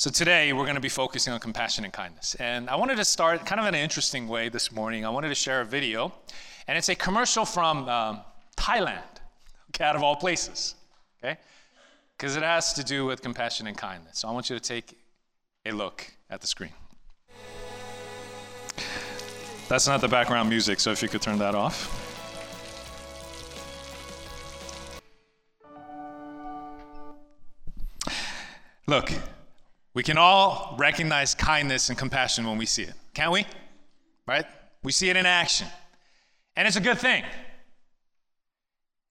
So today we're going to be focusing on compassion and kindness. And I wanted to start kind of in an interesting way this morning. I wanted to share a video, and it's a commercial from um, Thailand, okay, out of all places, okay? Because it has to do with compassion and kindness. So I want you to take a look at the screen. That's not the background music, so if you could turn that off. Look, we can all recognize kindness and compassion when we see it, can't we? Right? We see it in action. And it's a good thing.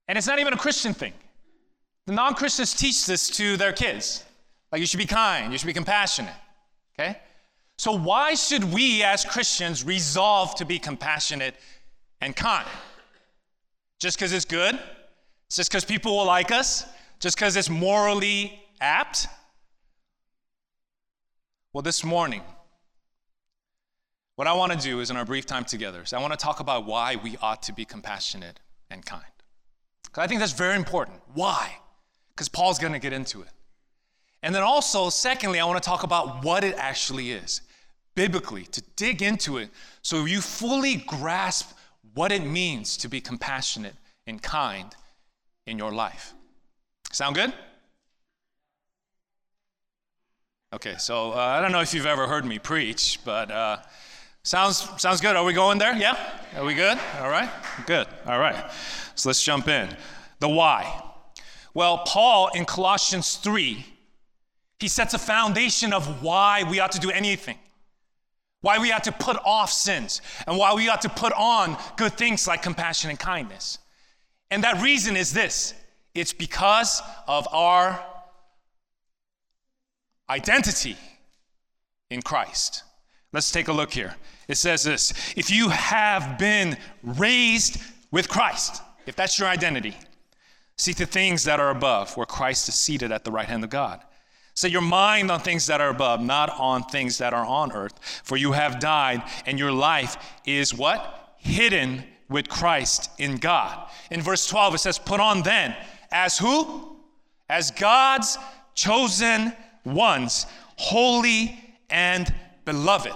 And it's not even a Christian thing. The non Christians teach this to their kids. Like, you should be kind, you should be compassionate. Okay? So, why should we as Christians resolve to be compassionate and kind? Just because it's good? Just because people will like us? Just because it's morally apt? Well, this morning, what I want to do is in our brief time together is I want to talk about why we ought to be compassionate and kind. Because I think that's very important. Why? Because Paul's going to get into it. And then also, secondly, I want to talk about what it actually is, biblically, to dig into it so you fully grasp what it means to be compassionate and kind in your life. Sound good? Okay, so uh, I don't know if you've ever heard me preach, but uh, sounds sounds good. Are we going there? Yeah. Are we good? All right. Good. All right. So let's jump in. The why. Well, Paul in Colossians three, he sets a foundation of why we ought to do anything, why we ought to put off sins, and why we ought to put on good things like compassion and kindness. And that reason is this: it's because of our identity in Christ. Let's take a look here. It says this If you have been raised with Christ, if that's your identity, seek the things that are above, where Christ is seated at the right hand of God. Set your mind on things that are above, not on things that are on earth. For you have died, and your life is what? Hidden with Christ in God. In verse 12, it says, Put on then, as who? As God's chosen ones, holy and beloved.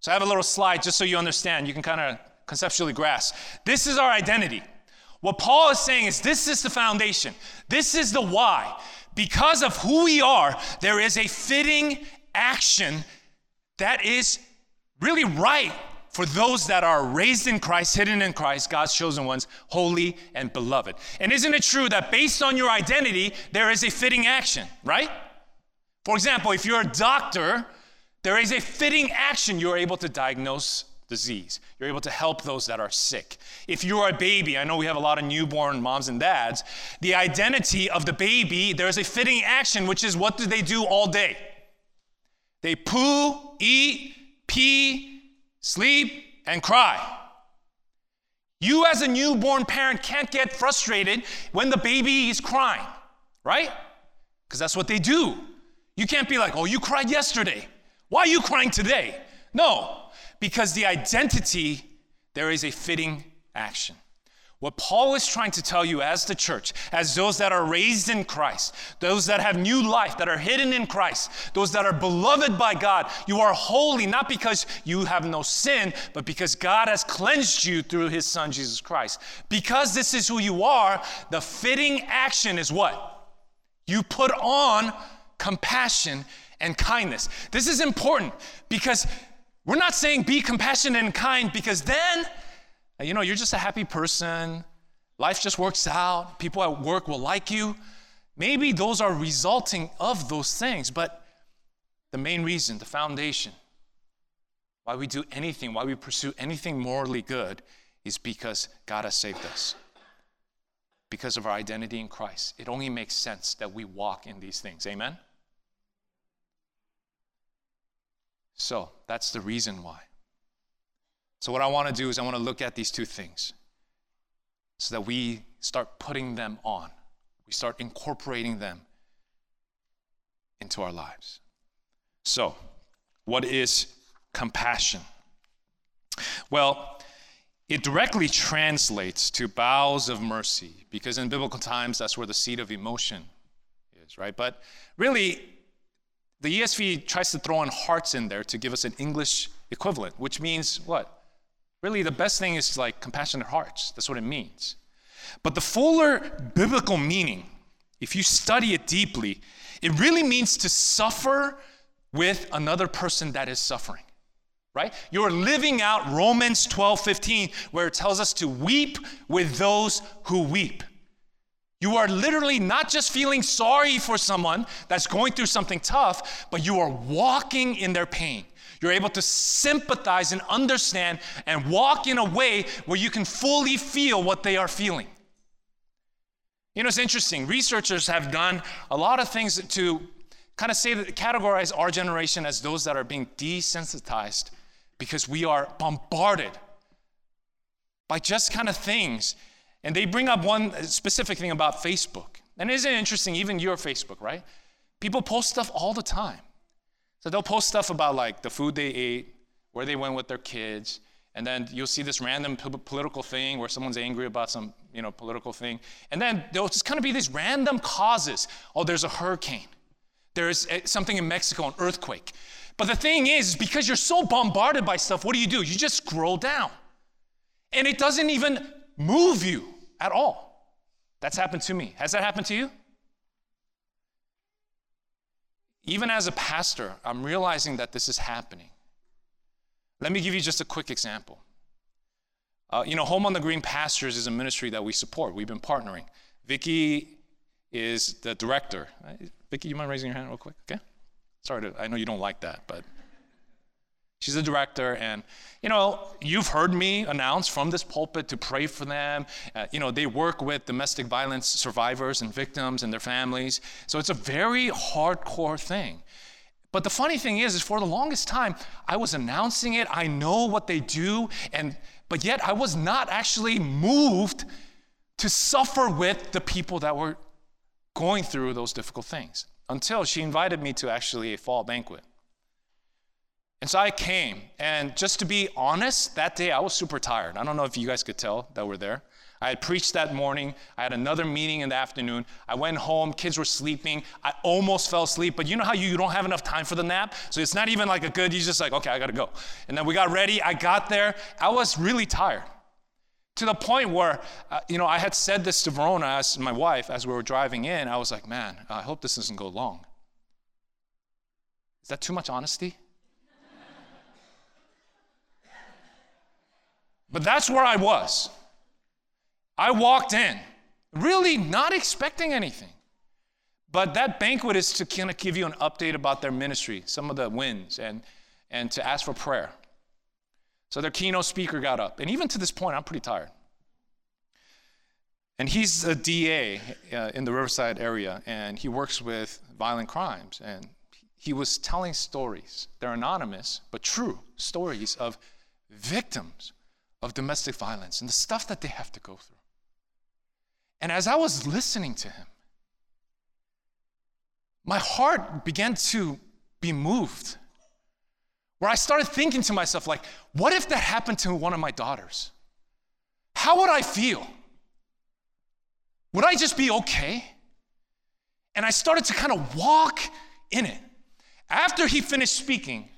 So I have a little slide just so you understand. You can kind of conceptually grasp. This is our identity. What Paul is saying is this is the foundation, this is the why. Because of who we are, there is a fitting action that is really right for those that are raised in Christ, hidden in Christ, God's chosen ones, holy and beloved. And isn't it true that based on your identity, there is a fitting action, right? For example, if you're a doctor, there is a fitting action you're able to diagnose disease. You're able to help those that are sick. If you're a baby, I know we have a lot of newborn moms and dads, the identity of the baby, there's a fitting action, which is what do they do all day? They poo, eat, pee, sleep, and cry. You, as a newborn parent, can't get frustrated when the baby is crying, right? Because that's what they do. You can't be like, oh, you cried yesterday. Why are you crying today? No, because the identity, there is a fitting action. What Paul is trying to tell you as the church, as those that are raised in Christ, those that have new life, that are hidden in Christ, those that are beloved by God, you are holy not because you have no sin, but because God has cleansed you through his son Jesus Christ. Because this is who you are, the fitting action is what? You put on compassion and kindness. This is important because we're not saying be compassionate and kind because then, you know, you're just a happy person. Life just works out. People at work will like you. Maybe those are resulting of those things, but the main reason, the foundation, why we do anything, why we pursue anything morally good, is because God has saved us. Because of our identity in Christ. It only makes sense that we walk in these things. Amen? So that's the reason why. So, what I want to do is, I want to look at these two things so that we start putting them on, we start incorporating them into our lives. So, what is compassion? Well, it directly translates to bowels of mercy because in biblical times that's where the seat of emotion is, right? But really, The ESV tries to throw in hearts in there to give us an English equivalent, which means what? Really, the best thing is like compassionate hearts. That's what it means. But the fuller biblical meaning, if you study it deeply, it really means to suffer with another person that is suffering. Right? You're living out Romans 12, 15, where it tells us to weep with those who weep. You are literally not just feeling sorry for someone that's going through something tough, but you are walking in their pain. You're able to sympathize and understand and walk in a way where you can fully feel what they are feeling. You know, it's interesting. Researchers have done a lot of things to kind of say that categorize our generation as those that are being desensitized because we are bombarded by just kind of things. And they bring up one specific thing about Facebook. And isn't it interesting, even your Facebook, right? People post stuff all the time. So they'll post stuff about like the food they ate, where they went with their kids, and then you'll see this random political thing where someone's angry about some you know political thing, and then there'll just kind of be these random causes. Oh, there's a hurricane. There's eh, something in Mexico, an earthquake. But the thing is, because you're so bombarded by stuff, what do you do? You just scroll down, and it doesn't even move you at all. That's happened to me. Has that happened to you? even as a pastor, I'm realizing that this is happening. Let me give you just a quick example. Uh, you know, Home on the Green Pastures is a ministry that we support. We've been partnering. Vicki is the director. Vicki, you mind raising your hand real quick? Okay. Sorry, to, I know you don't like that, but She's a director, and you know, you've heard me announce from this pulpit to pray for them. Uh, you know, they work with domestic violence survivors and victims and their families. So it's a very hardcore thing. But the funny thing is, is for the longest time, I was announcing it. I know what they do, and but yet I was not actually moved to suffer with the people that were going through those difficult things until she invited me to actually a fall banquet. And so I came, and just to be honest, that day I was super tired. I don't know if you guys could tell that we're there. I had preached that morning. I had another meeting in the afternoon. I went home, kids were sleeping. I almost fell asleep, but you know how you, you don't have enough time for the nap? So it's not even like a good, you just like, okay, I gotta go. And then we got ready. I got there. I was really tired to the point where, uh, you know, I had said this to Verona, as my wife, as we were driving in. I was like, man, I hope this doesn't go long. Is that too much honesty? But that's where I was. I walked in, really not expecting anything. But that banquet is to kind of give you an update about their ministry, some of the wins, and, and to ask for prayer. So their keynote speaker got up. And even to this point, I'm pretty tired. And he's a DA uh, in the Riverside area, and he works with violent crimes. And he was telling stories. They're anonymous, but true stories of victims of domestic violence and the stuff that they have to go through. And as I was listening to him, my heart began to be moved. Where I started thinking to myself, like, what if that happened to one of my daughters? How would I feel? Would I just be okay? And I started to kind of walk in it. After he finished speaking,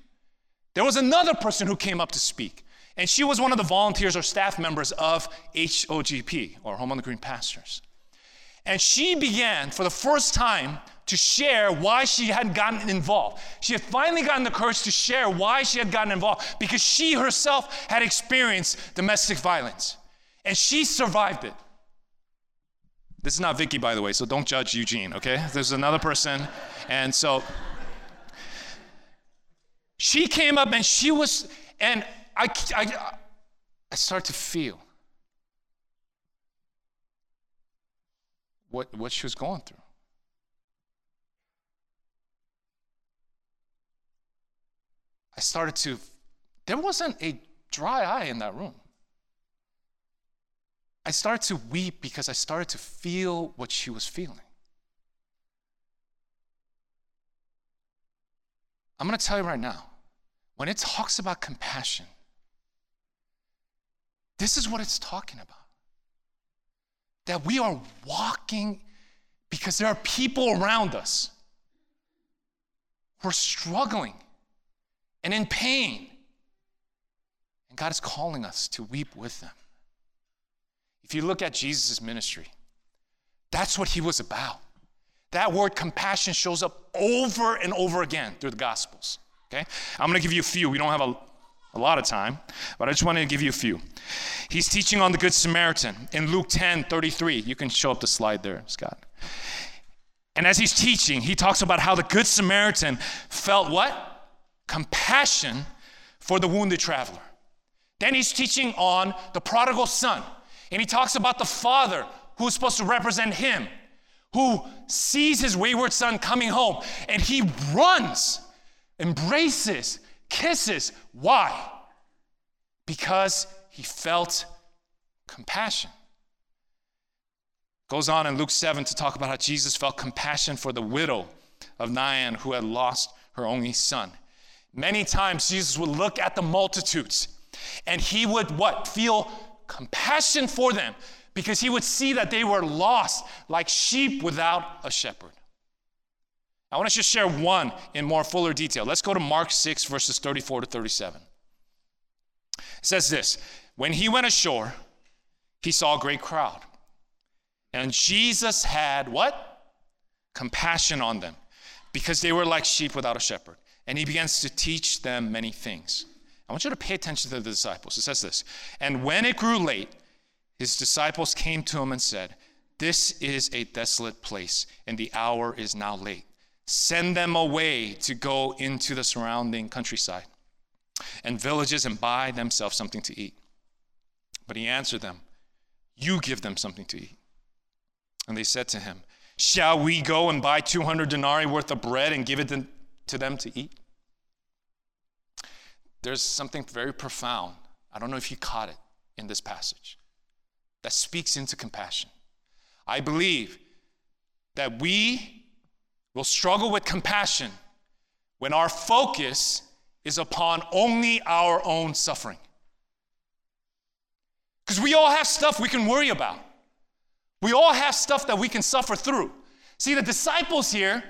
there was another person who came up to speak. And she was one of the volunteers or staff members of HOGP, or Home on the Green Pastures. And she began for the first time to share why she had gotten involved. She had finally gotten the courage to share why she had gotten involved because she herself had experienced domestic violence and she survived it. This is not Vicky, by the way, so don't judge Eugene, okay? There's another person. And so she came up and she was, and I, I, I start to feel what, what she was going through. I started to, there wasn't a dry eye in that room. I started to weep because I started to feel what she was feeling. I'm going to tell you right now when it talks about compassion, this is what it's talking about. That we are walking because there are people around us who are struggling and in pain. And God is calling us to weep with them. If you look at Jesus' ministry, that's what he was about. That word compassion shows up over and over again through the Gospels. Okay? I'm going to give you a few. We don't have a, a lot of time, but I just wanted to give you a few. He's teaching on the Good Samaritan in Luke 10 33. You can show up the slide there, Scott. And as he's teaching, he talks about how the Good Samaritan felt what? Compassion for the wounded traveler. Then he's teaching on the prodigal son. And he talks about the father who is supposed to represent him, who sees his wayward son coming home and he runs, embraces, kisses. Why? Because he felt compassion. Goes on in Luke 7 to talk about how Jesus felt compassion for the widow of Nain who had lost her only son. Many times Jesus would look at the multitudes and he would what? Feel compassion for them because he would see that they were lost like sheep without a shepherd. I want to just share one in more fuller detail. Let's go to Mark 6, verses 34 to 37. It says this When he went ashore, he saw a great crowd. And Jesus had what? Compassion on them because they were like sheep without a shepherd. And he begins to teach them many things. I want you to pay attention to the disciples. It says this And when it grew late, his disciples came to him and said, This is a desolate place, and the hour is now late. Send them away to go into the surrounding countryside and villages and buy themselves something to eat. But he answered them, You give them something to eat. And they said to him, Shall we go and buy 200 denarii worth of bread and give it to them to eat? There's something very profound. I don't know if you caught it in this passage that speaks into compassion. I believe that we will struggle with compassion when our focus is upon only our own suffering. Because we all have stuff we can worry about. We all have stuff that we can suffer through. See, the disciples here,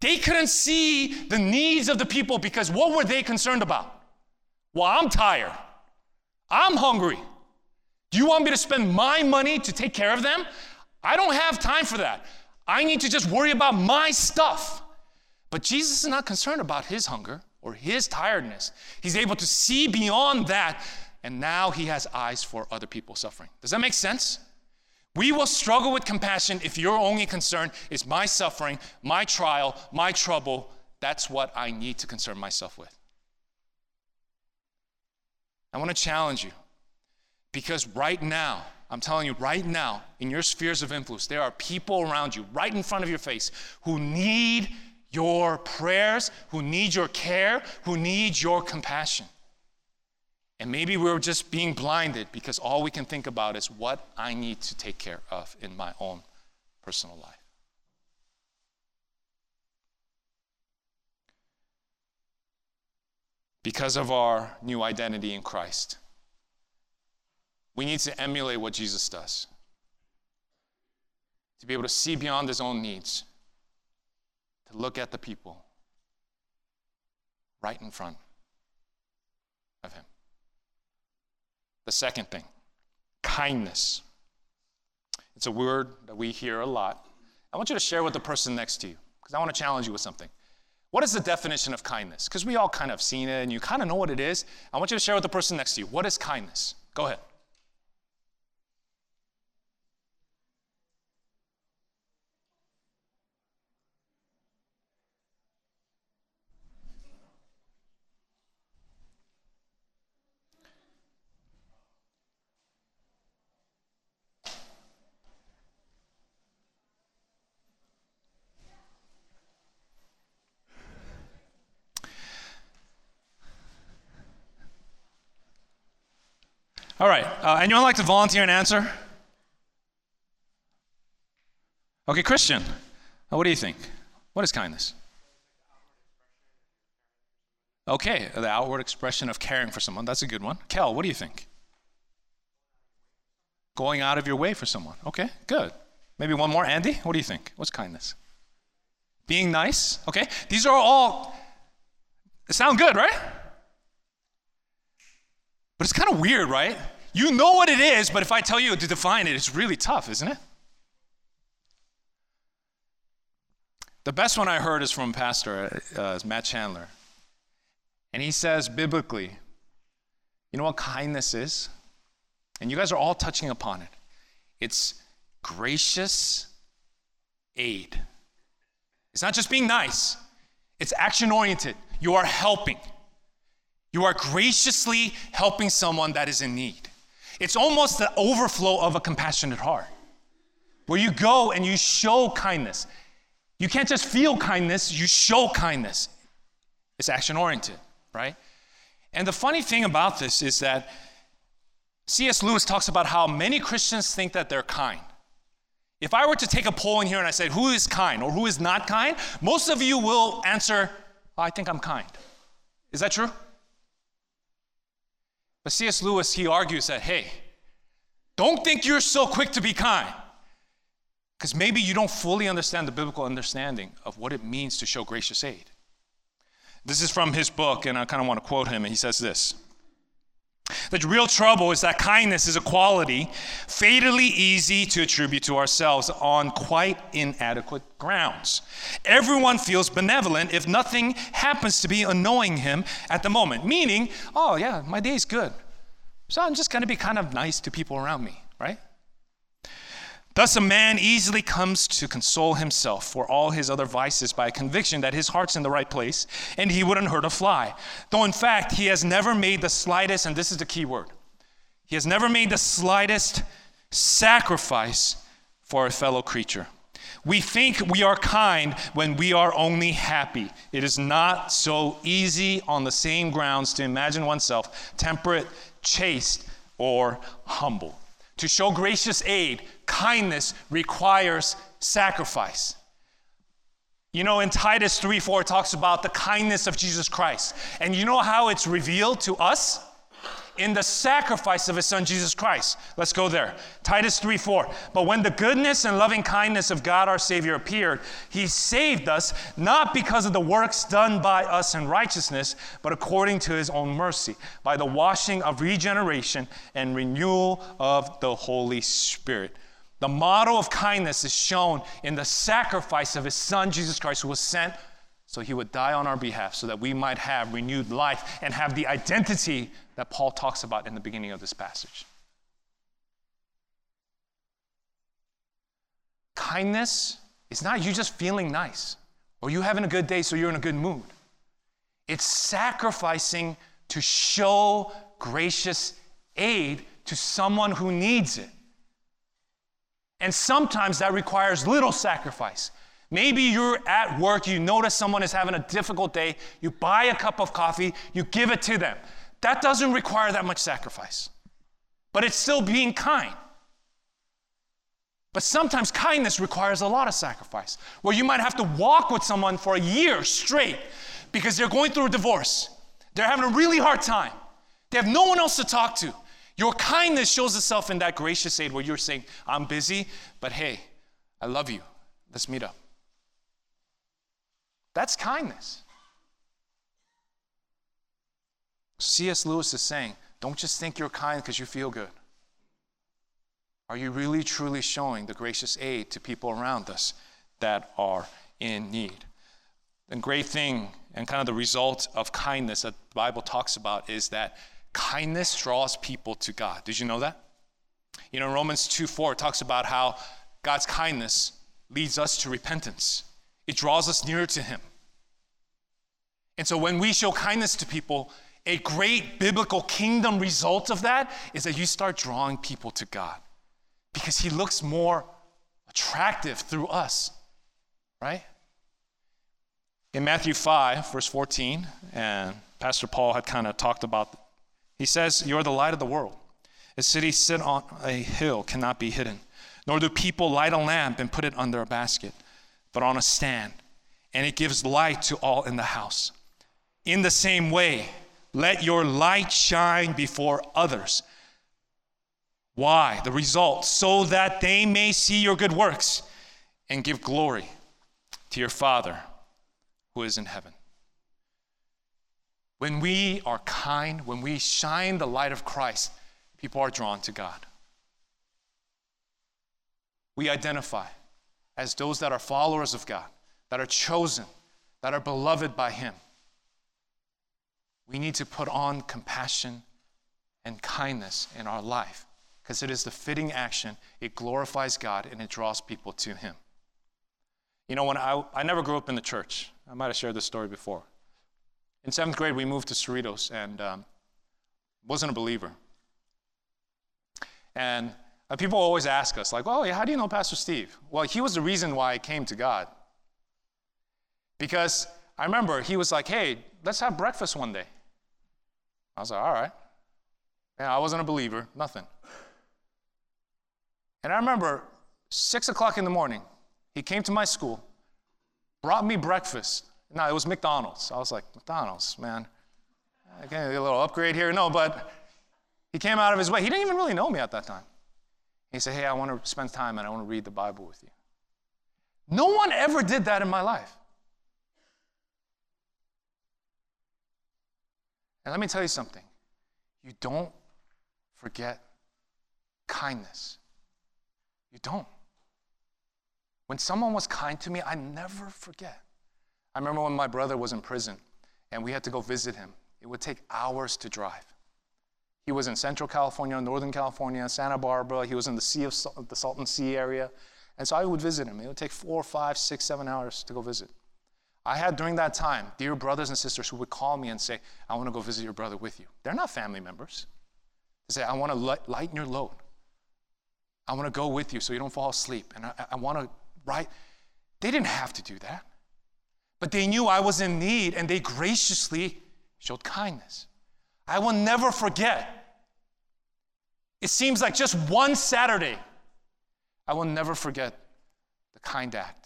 they couldn't see the needs of the people because what were they concerned about? Well, I'm tired. I'm hungry. Do you want me to spend my money to take care of them? I don't have time for that. I need to just worry about my stuff. But Jesus is not concerned about his hunger or his tiredness. He's able to see beyond that, and now he has eyes for other people suffering. Does that make sense? We will struggle with compassion if your only concern is my suffering, my trial, my trouble. That's what I need to concern myself with. I want to challenge you. Because right now, I'm telling you, right now, in your spheres of influence, there are people around you, right in front of your face, who need your prayers, who need your care, who need your compassion. And maybe we're just being blinded because all we can think about is what I need to take care of in my own personal life. Because of our new identity in Christ, we need to emulate what Jesus does. To be able to see beyond his own needs, to look at the people right in front of him. The second thing, kindness. It's a word that we hear a lot. I want you to share with the person next to you because I want to challenge you with something. What is the definition of kindness? Because we all kind of seen it and you kind of know what it is. I want you to share with the person next to you. What is kindness? Go ahead. All right. Uh, anyone like to volunteer and answer? Okay, Christian. Uh, what do you think? What is kindness? Okay, the outward expression of caring for someone. That's a good one. Kel, what do you think? Going out of your way for someone. Okay, good. Maybe one more. Andy, what do you think? What's kindness? Being nice. Okay, these are all sound good, right? But it's kind of weird, right? You know what it is, but if I tell you to define it, it's really tough, isn't it? The best one I heard is from Pastor uh, Matt Chandler. And he says biblically, you know what kindness is? And you guys are all touching upon it. It's gracious aid. It's not just being nice, it's action oriented. You are helping. You are graciously helping someone that is in need. It's almost the overflow of a compassionate heart, where you go and you show kindness. You can't just feel kindness, you show kindness. It's action oriented, right? And the funny thing about this is that C.S. Lewis talks about how many Christians think that they're kind. If I were to take a poll in here and I said, who is kind or who is not kind, most of you will answer, I think I'm kind. Is that true? But C.S. Lewis, he argues that, hey, don't think you're so quick to be kind. Because maybe you don't fully understand the biblical understanding of what it means to show gracious aid. This is from his book, and I kind of want to quote him, and he says this. The real trouble is that kindness is a quality fatally easy to attribute to ourselves on quite inadequate grounds. Everyone feels benevolent if nothing happens to be annoying him at the moment, meaning, oh, yeah, my day's good. So I'm just going to be kind of nice to people around me, right? Thus, a man easily comes to console himself for all his other vices by a conviction that his heart's in the right place and he wouldn't hurt a fly. Though, in fact, he has never made the slightest, and this is the key word, he has never made the slightest sacrifice for a fellow creature. We think we are kind when we are only happy. It is not so easy on the same grounds to imagine oneself temperate, chaste, or humble. To show gracious aid, kindness requires sacrifice. You know, in Titus 3 4, it talks about the kindness of Jesus Christ. And you know how it's revealed to us? In the sacrifice of his son Jesus Christ. Let's go there. Titus 3 4. But when the goodness and loving kindness of God our Savior appeared, he saved us not because of the works done by us in righteousness, but according to his own mercy, by the washing of regeneration and renewal of the Holy Spirit. The model of kindness is shown in the sacrifice of his son Jesus Christ, who was sent so he would die on our behalf so that we might have renewed life and have the identity that Paul talks about in the beginning of this passage. Kindness is not you just feeling nice or you having a good day so you're in a good mood. It's sacrificing to show gracious aid to someone who needs it. And sometimes that requires little sacrifice. Maybe you're at work, you notice someone is having a difficult day, you buy a cup of coffee, you give it to them. That doesn't require that much sacrifice, but it's still being kind. But sometimes kindness requires a lot of sacrifice, where you might have to walk with someone for a year straight because they're going through a divorce. They're having a really hard time. They have no one else to talk to. Your kindness shows itself in that gracious aid where you're saying, I'm busy, but hey, I love you. Let's meet up. That's kindness. C.S. Lewis is saying, don't just think you're kind because you feel good. Are you really truly showing the gracious aid to people around us that are in need? The great thing and kind of the result of kindness that the Bible talks about is that kindness draws people to God. Did you know that? You know, Romans 2 4 talks about how God's kindness leads us to repentance. It draws us nearer to Him. And so when we show kindness to people, a great biblical kingdom result of that is that you start drawing people to God because He looks more attractive through us, right? In Matthew 5, verse 14, and Pastor Paul had kind of talked about, he says, You're the light of the world. A city set on a hill cannot be hidden, nor do people light a lamp and put it under a basket but on a stand, and it gives light to all in the house. In the same way, let your light shine before others. Why? The result, so that they may see your good works and give glory to your Father who is in heaven. When we are kind, when we shine the light of Christ, people are drawn to God. We identify as those that are followers of God, that are chosen, that are beloved by Him. We need to put on compassion and kindness in our life because it is the fitting action. It glorifies God and it draws people to Him. You know, when I, I never grew up in the church, I might have shared this story before. In seventh grade, we moved to Cerritos and um, wasn't a believer. And uh, people always ask us, like, oh, yeah, how do you know Pastor Steve? Well, he was the reason why I came to God. Because I remember he was like, hey, let's have breakfast one day. I was like, all right. Yeah, I wasn't a believer, nothing. And I remember six o'clock in the morning, he came to my school, brought me breakfast. No, it was McDonald's. I was like, McDonald's, man. I can get a little upgrade here. No, but he came out of his way. He didn't even really know me at that time. He said, Hey, I want to spend time and I want to read the Bible with you. No one ever did that in my life. And let me tell you something you don't forget kindness. You don't. When someone was kind to me, I never forget. I remember when my brother was in prison and we had to go visit him. It would take hours to drive. He was in Central California, Northern California, Santa Barbara. He was in the Sea of the Salton Sea area. And so I would visit him. It would take four, five, six, seven hours to go visit. I had during that time dear brothers and sisters who would call me and say, I want to go visit your brother with you. They're not family members. They say, I want to lighten your load. I want to go with you so you don't fall asleep. And I, I want to write. They didn't have to do that. But they knew I was in need and they graciously showed kindness. I will never forget. It seems like just one Saturday. I will never forget the kind act.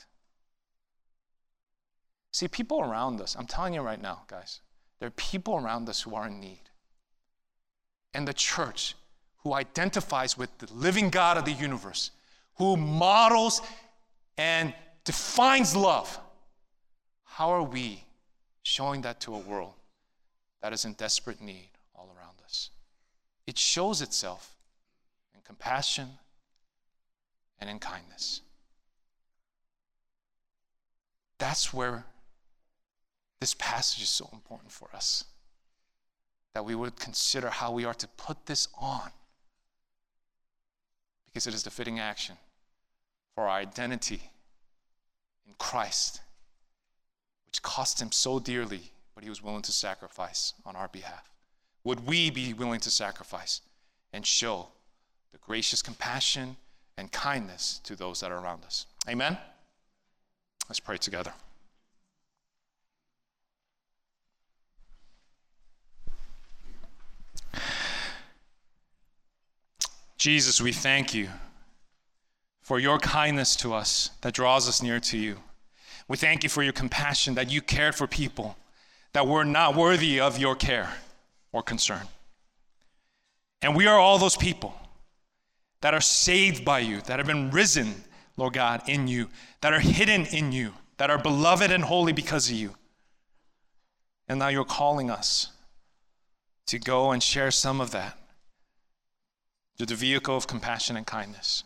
See, people around us, I'm telling you right now, guys, there are people around us who are in need. And the church, who identifies with the living God of the universe, who models and defines love, how are we showing that to a world that is in desperate need all around us? It shows itself in compassion and in kindness. That's where this passage is so important for us. That we would consider how we are to put this on. Because it is the fitting action for our identity in Christ, which cost him so dearly, but he was willing to sacrifice on our behalf. Would we be willing to sacrifice and show the gracious compassion and kindness to those that are around us? Amen? Let's pray together. Jesus, we thank you for your kindness to us that draws us near to you. We thank you for your compassion that you cared for people that were not worthy of your care or concern. And we are all those people that are saved by you, that have been risen, Lord God, in you, that are hidden in you, that are beloved and holy because of you. And now you're calling us to go and share some of that you're the vehicle of compassion and kindness.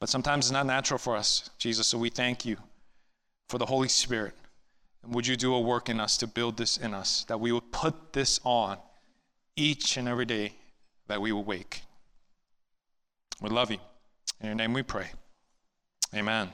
But sometimes it's not natural for us, Jesus, so we thank you for the Holy Spirit. And would you do a work in us to build this in us, that we would put this on each and every day that we will wake. We love you. In your name we pray. Amen.